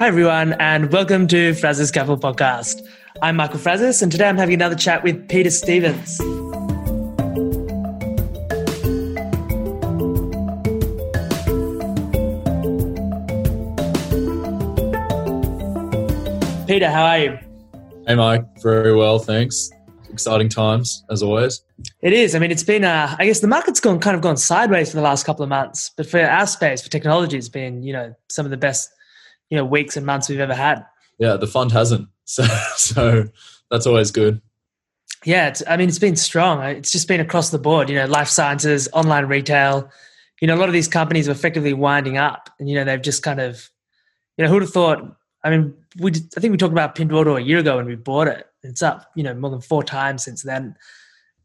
Hi, everyone, and welcome to Frazis Capital Podcast. I'm Michael Frazis, and today I'm having another chat with Peter Stevens. Peter, how are you? Hey, Mike. Very well, thanks. Exciting times, as always. It is. I mean, it's been. Uh, I guess the market's gone kind of gone sideways for the last couple of months, but for our space, for technology, it's been you know some of the best you know weeks and months we've ever had. Yeah, the fund hasn't, so so that's always good. Yeah, it's, I mean, it's been strong. It's just been across the board. You know, life sciences, online retail. You know, a lot of these companies are effectively winding up, and you know they've just kind of, you know, who'd have thought? I mean, we I think we talked about Pinduoduo a year ago when we bought it. It's up, you know, more than four times since then.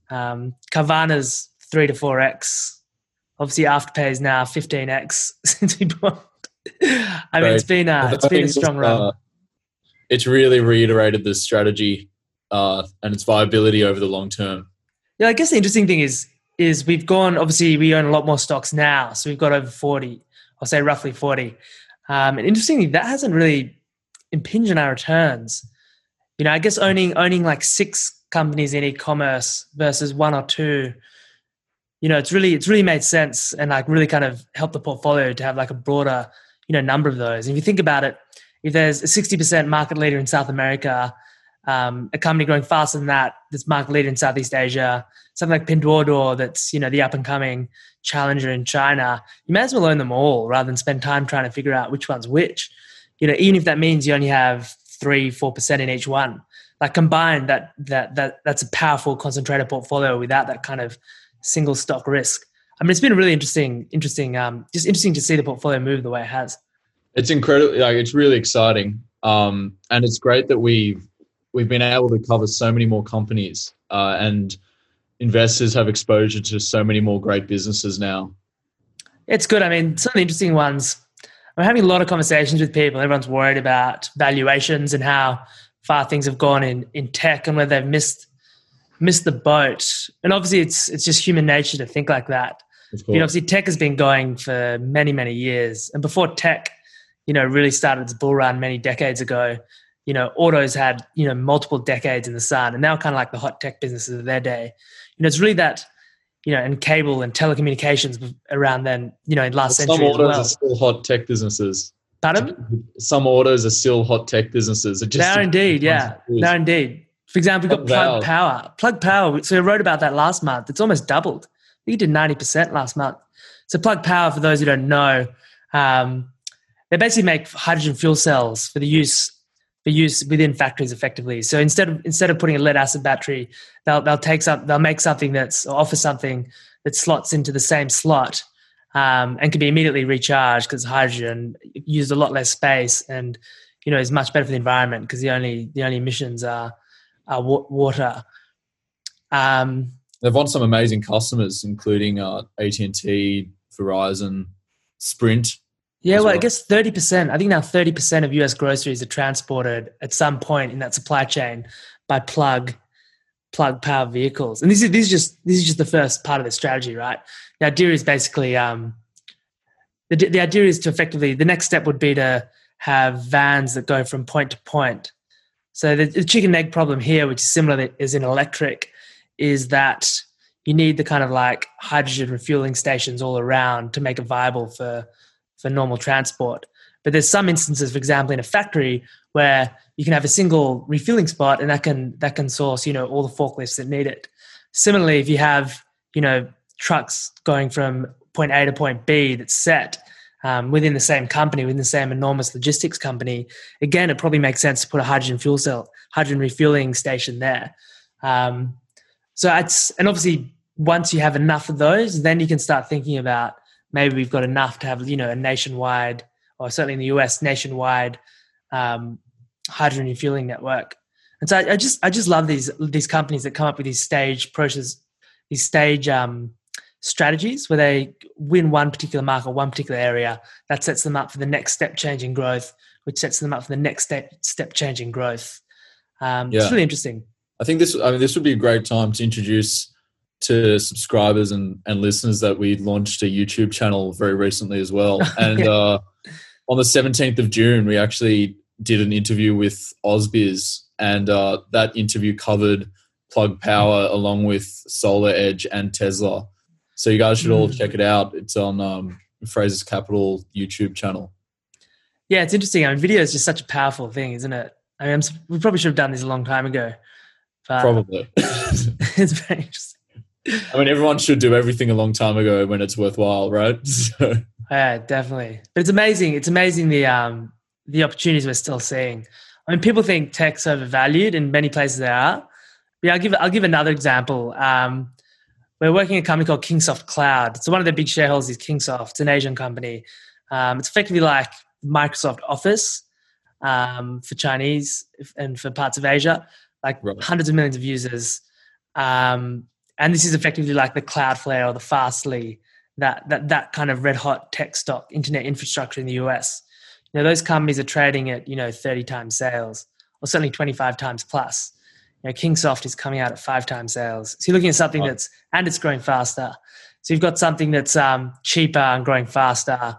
Um, Carvana's three to four x. Obviously, Afterpay is now fifteen x since we bought. I mean, it's been a, it's been a strong run. Uh, it's really reiterated the strategy uh, and its viability over the long term. Yeah, I guess the interesting thing is is we've gone. Obviously, we own a lot more stocks now, so we've got over forty. I'll say roughly forty. Um, and interestingly, that hasn't really impinged on our returns. You know, I guess owning owning like six companies in e-commerce versus one or two you know it's really it's really made sense and like really kind of helped the portfolio to have like a broader you know number of those. And if you think about it, if there's a 60% market leader in South America, um, a company growing faster than that that's market leader in Southeast Asia, something like Pinduoduo that's you know the up and coming challenger in China, you may as well own them all rather than spend time trying to figure out which one's which. You know, even if that means you only have three, four percent in each one. Like combined, that that that that's a powerful concentrated portfolio without that kind of single stock risk. I mean, it's been really interesting, interesting, um, just interesting to see the portfolio move the way it has. It's incredible. Like, it's really exciting, um, and it's great that we've we've been able to cover so many more companies, uh, and investors have exposure to so many more great businesses now. It's good. I mean, some of the interesting ones. I'm having a lot of conversations with people. Everyone's worried about valuations and how far things have gone in in tech and whether they've missed missed the boat. And obviously, it's it's just human nature to think like that. You know, obviously, tech has been going for many, many years. And before tech, you know, really started its bull run many decades ago, you know, autos had, you know, multiple decades in the sun and now kind of like the hot tech businesses of their day. You know, it's really that, you know, and cable and telecommunications around then, you know, in last Some century. Some autos well. are still hot tech businesses. Pardon? Some autos are still hot tech businesses. It just indeed, yeah. No, indeed. For example, we've got Plug Power. Plug Power. So I wrote about that last month. It's almost doubled think did 90% last month. So Plug Power, for those who don't know, um, they basically make hydrogen fuel cells for the use for use within factories effectively. So instead of instead of putting a lead acid battery, they'll they'll take some they'll make something that's offer something that slots into the same slot um, and can be immediately recharged because hydrogen used a lot less space and you know is much better for the environment because the only the only emissions are are water. Um, they've won some amazing customers, including uh, AT and T, Verizon, Sprint. Yeah, well, well, I guess thirty percent. I think now thirty percent of U.S. groceries are transported at some point in that supply chain by plug plug power vehicles. And this is this is just this is just the first part of the strategy, right? The idea is basically um, the the idea is to effectively the next step would be to have vans that go from point to point. So the, the chicken egg problem here, which is similar is in electric, is that you need the kind of like hydrogen refueling stations all around to make it viable for for normal transport. But there's some instances, for example, in a factory where you can have a single refueling spot and that can that can source, you know, all the forklifts that need it. Similarly, if you have, you know, trucks going from point A to point B that's set um, within the same company, within the same enormous logistics company, again, it probably makes sense to put a hydrogen fuel cell, hydrogen refueling station there. Um, so it's and obviously once you have enough of those, then you can start thinking about maybe we've got enough to have you know a nationwide or certainly in the US nationwide um, hydrogen refueling network. And so I, I, just I just love these these companies that come up with these stage process, these stage um, strategies where they win one particular market, one particular area that sets them up for the next step change in growth, which sets them up for the next step step change in growth. Um, yeah. It's really interesting. I think this. I mean, this would be a great time to introduce to subscribers and, and listeners that we launched a YouTube channel very recently as well. And yeah. uh, on the 17th of June, we actually did an interview with Ausbiz, and uh, that interview covered Plug Power along with SolarEdge and Tesla. So you guys should all Mm. check it out. It's on um, Frazis Capital YouTube channel. Yeah, it's interesting. I mean, video is just such a powerful thing, isn't it? I mean, I'm, we probably should have done this a long time ago. But Probably. it's very interesting. I mean, everyone should do everything a long time ago when it's worthwhile, right? So, Yeah, definitely. But it's amazing. It's amazing the um the opportunities we're still seeing. I mean, people think tech's overvalued, in many places they are. Yeah, I'll give I'll give another example. Um, we're working at a company called Kingsoft Cloud. So one of their big shareholders is Kingsoft. It's an Asian company. Um, it's effectively like Microsoft Office um, for Chinese and for parts of Asia, like Right. hundreds of millions of users. Um, and this is effectively like the Cloudflare or the Fastly that that that kind of red hot tech stock internet infrastructure in the US. You know, those companies are trading at you know 30 times sales, or certainly 25 times plus. You know, Kingsoft is coming out at five times sales. So you're looking at something that's and it's growing faster. So you've got something that's um, cheaper and growing faster,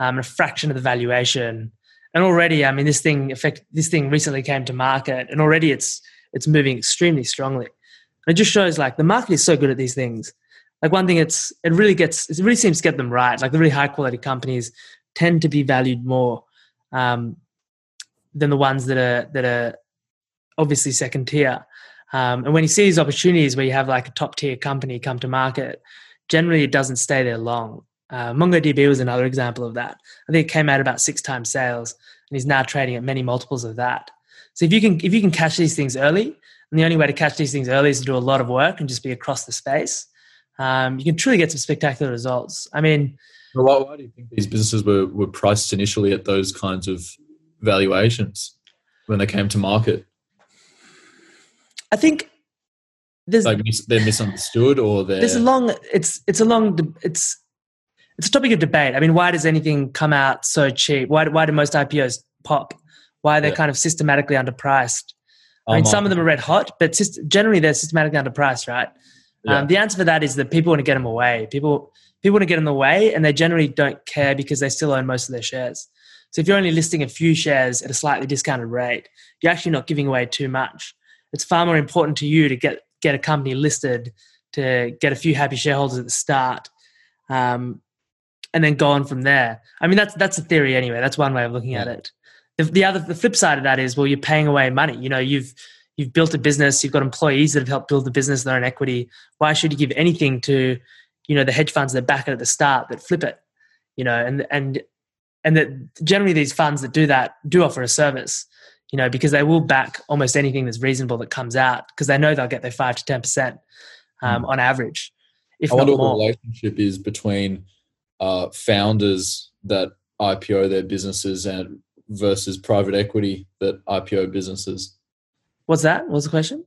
um, a fraction of the valuation. And already, I mean, this thing effect this thing recently came to market, and already it's it's moving extremely strongly. And it just shows like the market is so good at these things. Like one thing it's it really gets it really seems to get them right. Like the really high quality companies tend to be valued more um, than the ones that are that are obviously second tier. Um, and when you see these opportunities where you have like a top tier company come to market generally it doesn't stay there long. Uh, mongodb was another example of that. I think it came out about six times sales and he's now trading at many multiples of that so if you can if you can catch these things early and the only way to catch these things early is to do a lot of work and just be across the space um, you can truly get some spectacular results. I mean, why, why do you think these businesses were, were priced initially at those kinds of valuations when they came to market? I think there's Like mis- they're misunderstood or they're there's a long it's it's a long de- it's it's a topic of debate. I mean, why does anything come out so cheap? Why why do most IPOs pop? Why are they Yeah. kind of systematically underpriced? I mean, Um, some of them are red hot, but generally they're systematically underpriced, right? Yeah. Um, the answer for that is that people want to get them away. People people want to get in the way, and they generally don't care because they still own most of their shares. So if you're only listing a few shares at a slightly discounted rate, you're actually not giving away too much. It's far more important to you to get get a company listed, to get a few happy shareholders at the start, um, and then go on from there. I mean, that's that's a theory anyway. That's one way of looking at it. The, the other, the flip side of that is, well, you're paying away money. You know, you've you've built a business, you've got employees that have helped build the business, their own equity. Why should you give anything to, you know, the hedge funds that back it at the start that flip it? You know, and and and that generally these funds that do that do offer a service. You know, because they will back almost anything that's reasonable that comes out because they know they'll get their five to ten percent um, on average, if I wonder what the relationship is between uh, founders that IPO their businesses and versus private equity that IPO businesses. What's that? What was the question?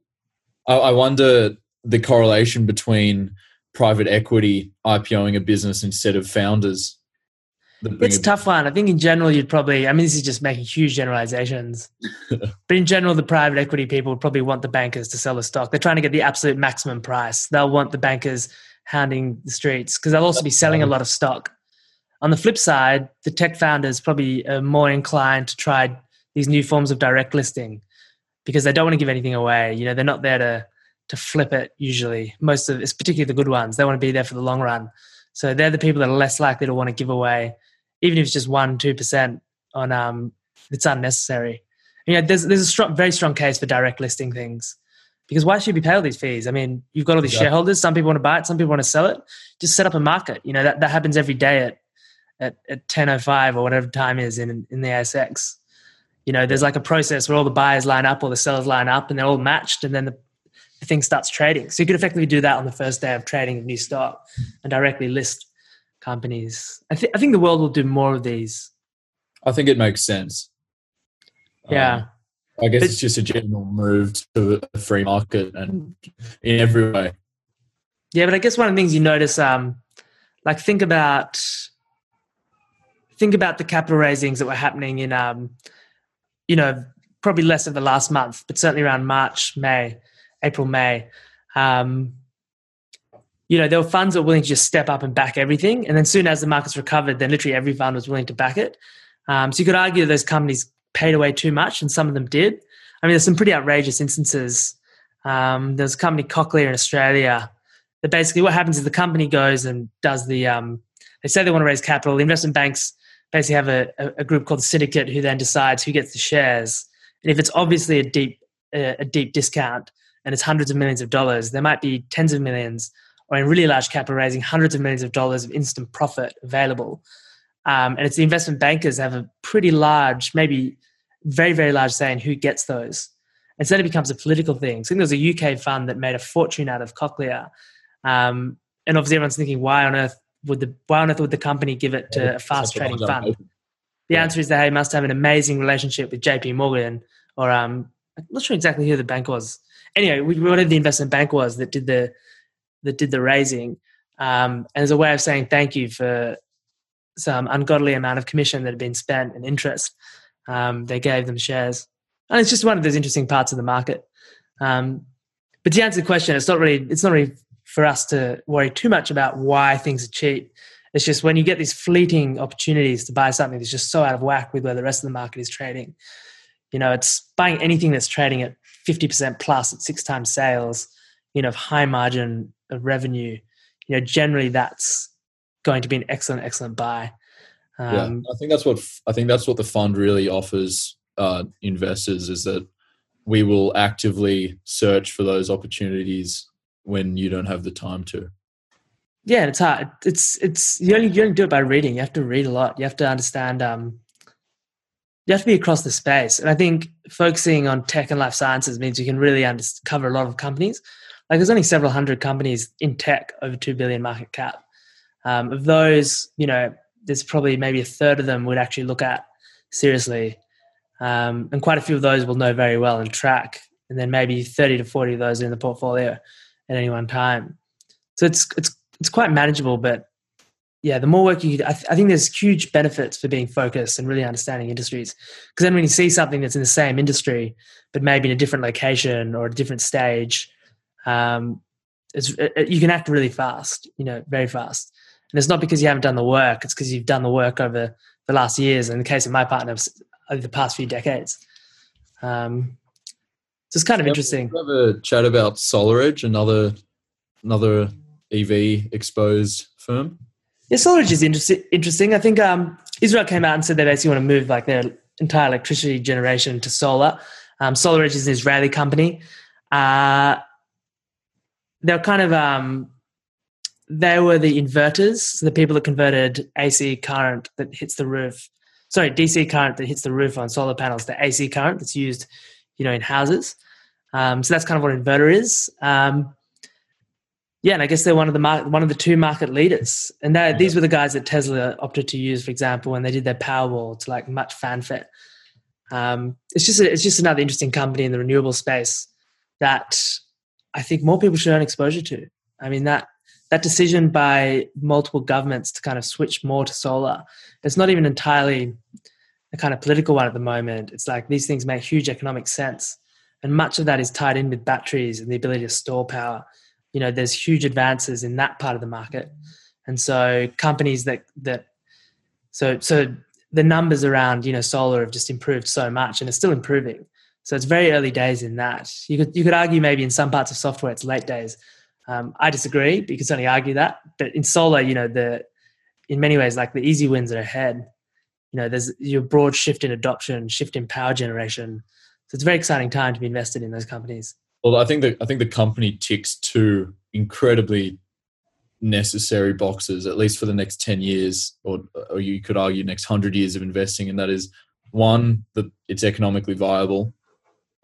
I, I wonder the correlation between private equity IPOing a business instead of founders. It's a a- tough one. I think in general, you'd probably, I mean, this is just making huge generalizations. but in general, the private equity people would probably want the bankers to sell the stock. They're trying to get the absolute maximum price. They'll want the bankers hounding the streets because they'll also be selling a lot of stock. On the flip side, the tech founders probably are more inclined to try these new forms of direct listing because they don't want to give anything away. You know, they're not there to to flip it usually. Most of it's particularly the good ones. They want to be there for the long run. So they're the people that are less likely to want to give away, even if it's just one, two percent on um it's unnecessary. You know, there's there's a strong, very strong case for direct listing things. Because why should we pay all these fees? I mean, you've got all these Exactly. shareholders. Some people want to buy it. Some people want to sell it. Just set up a market. You know that, that happens every day at at at ten oh five or whatever time is in in the ASX. You know, there's like a process where all the buyers line up, or the sellers line up, and they're all matched, and then the, the thing starts trading. So you could effectively do that on the first day of trading of new stock and directly list companies. I think I think the world will do more of these. I think it makes sense. Yeah. Um, I guess But- it's just a general move to a free market and in every way. Yeah, but I guess one of the things you notice, um, like think about think about the capital raisings that were happening in, um, you know, probably less of the last month, but certainly around March, May, April, May. Um, you know, there were funds that were willing to just step up and back everything, and then soon as the markets recovered, then literally every fund was willing to back it. Um, so you could argue that those companies paid away too much, and some of them did. I mean, there's some pretty outrageous instances. Um, there's a company Cochlear in Australia that basically what happens is the company goes and does the um, they say they want to raise capital. The investment banks basically have a, a group called the syndicate who then decides who gets the shares. And if it's obviously a deep a deep discount and it's hundreds of millions of dollars, there might be tens of millions or in really large capital raising hundreds of millions of dollars of instant profit available. Um, and it's the investment bankers have a pretty large, maybe very, very large say in who gets those. And so then it becomes a political thing. So I think there was a UK fund that made a fortune out of Cochlear. Um, and obviously everyone's thinking, why on earth would the why on earth would the company give it to a fast trading fund? The answer is that they must have an amazing relationship with JP Morgan or um, I'm not sure exactly who the bank was. Anyway, we, whatever the investment bank was that did the that did the raising, um, and as a way of saying thank you for some ungodly amount of commission that had been spent and interest, um, they gave them shares. And it's just one of those interesting parts of the market. Um, but to answer the question, it's not really it's not really for us to worry too much about why things are cheap. It's just when you get these fleeting opportunities to buy something that's just so out of whack with where the rest of the market is trading. You know, it's buying anything that's trading at 50% plus at six times sales, you know, of high margin of revenue. You know, generally that's going to be an excellent, excellent buy. Um, yeah, I think that's what I think that's what the fund really offers uh, investors is that we will actively search for those opportunities when you don't have the time to. Yeah, it's hard. It's it's you only you only do it by reading. You have to read a lot. You have to understand. Um, you have to be across the space, and I think focusing on tech and life sciences means you can really under- cover a lot of companies. Like there's only several hundred companies in tech over two billion market cap. Um, of those, you know, there's probably maybe a third of them would actually look at seriously, um, and quite a few of those will know very well and track, and then maybe 30 to 40 of those in the portfolio at any one time. So it's it's it's quite manageable, but yeah, the more work you, I, th- I think there's huge benefits for being focused and really understanding industries. Because then when you see something that's in the same industry, but maybe in a different location or a different stage, um, it, you can act really fast, you know, very fast. And it's not because you haven't done the work; it's because you've done the work over the last years. In the case of my partner, over the past few decades. Um, so it's kind of interesting. we have a chat about SolarEdge, another another EV exposed firm. Yeah, SolarEdge is inter- interesting. I think um, Israel came out and said they basically want to move like their entire electricity generation to solar. Um, SolarEdge is an Israeli company. Uh, they're kind of um, they were the inverters, so the people that converted AC current that hits the roof. Sorry, DC current that hits the roof on solar panels to AC current that's used you know, in houses. Um, so that's kind of what inverter is. Um, yeah, and I guess they're one of the mar- one of the two market leaders, and yeah. these were the guys that Tesla opted to use, for example, when they did their Powerwall to like much fanfare. Um, it's just a, it's just another interesting company in the renewable space that I think more people should earn exposure to. I mean that that decision by multiple governments to kind of switch more to solar, it's not even entirely a kind of political one at the moment. It's like these things make huge economic sense. And much of that is tied in with batteries and the ability to store power. You know, there's huge advances in that part of the market. And so companies that that so so the numbers around, you know, solar have just improved so much and it's still improving. So it's very early days in that. You could you could argue maybe in some parts of software it's late days. Um, I disagree, but you can certainly argue that. But in solar, you know, the in many ways, like the easy wins are ahead you know there's your broad shift in adoption shift in power generation. So it's a very exciting time to be invested in those companies. Well i think that i think the company ticks two incredibly necessary boxes at least for the next 10 years or, or you could argue next 100 years of investing and that is one that it's economically viable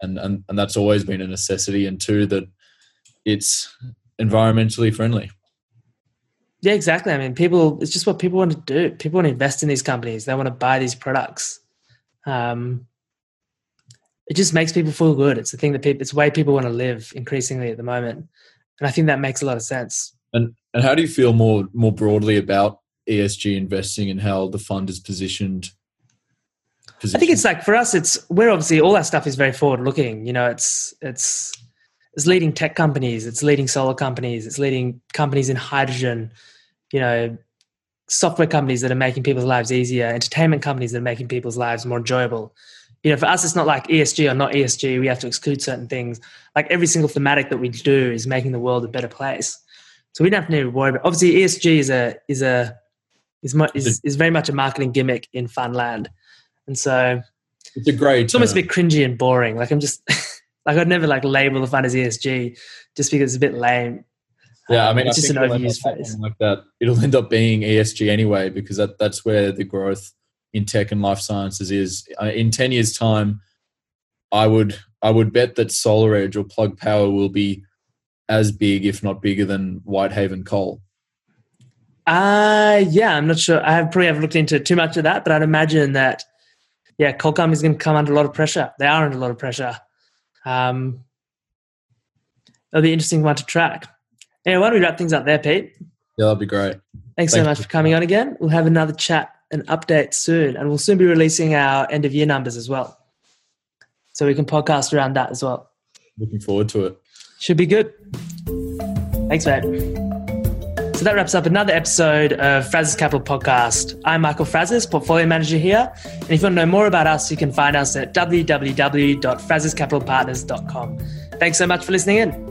and, and and that's always been a necessity and two that it's environmentally friendly yeah, exactly. I mean, people, it's just what people want to do. People want to invest in these companies. They want to buy these products. Um, it just makes people feel good. It's the thing that people, it's the way people want to live increasingly at the moment. And I think that makes a lot of sense. And, and how do you feel more, more broadly about ESG investing and how the fund is positioned? positioned? I think it's like for us, it's, we're obviously, all that stuff is very forward looking. You know, it's, it's, it's leading tech companies, it's leading solar companies, it's leading companies in hydrogen, you know, software companies that are making people's lives easier, entertainment companies that are making people's lives more enjoyable. You know, for us, it's not like ESG or not ESG. We have to exclude certain things. Like every single thematic that we do is making the world a better place. So we don't have to worry about. Obviously, ESG is a is a is much is, is very much a marketing gimmick in fun land, and so it's a great. It's almost a bit cringy and boring. Like I'm just like I'd never like label the fund as ESG just because it's a bit lame. Yeah, I mean, it's I just an overused phrase. Like that, it'll end up being ESG anyway because that, that's where the growth in tech and life sciences is. Uh, in ten years' time, I would I would bet that SolarEdge or Plug Power will be as big, if not bigger, than Whitehaven Coal. Uh yeah, I'm not sure. I have probably haven't looked into too much of that, but I'd imagine that yeah, coal companies going to come under a lot of pressure. They are under a lot of pressure. Um, it'll be an interesting one to track. Anyway, why don't we wrap things up there, Pete? Yeah, that'd be great. Thanks Thank so much for coming on again. We'll have another chat and update soon, and we'll soon be releasing our end of year numbers as well. So we can podcast around that as well. Looking forward to it. Should be good. Thanks, mate. So that wraps up another episode of Frazis Capital Podcast. I'm Michael Frazis, portfolio manager here. And if you want to know more about us, you can find us at www.fraserscapitalpartners.com. Thanks so much for listening in.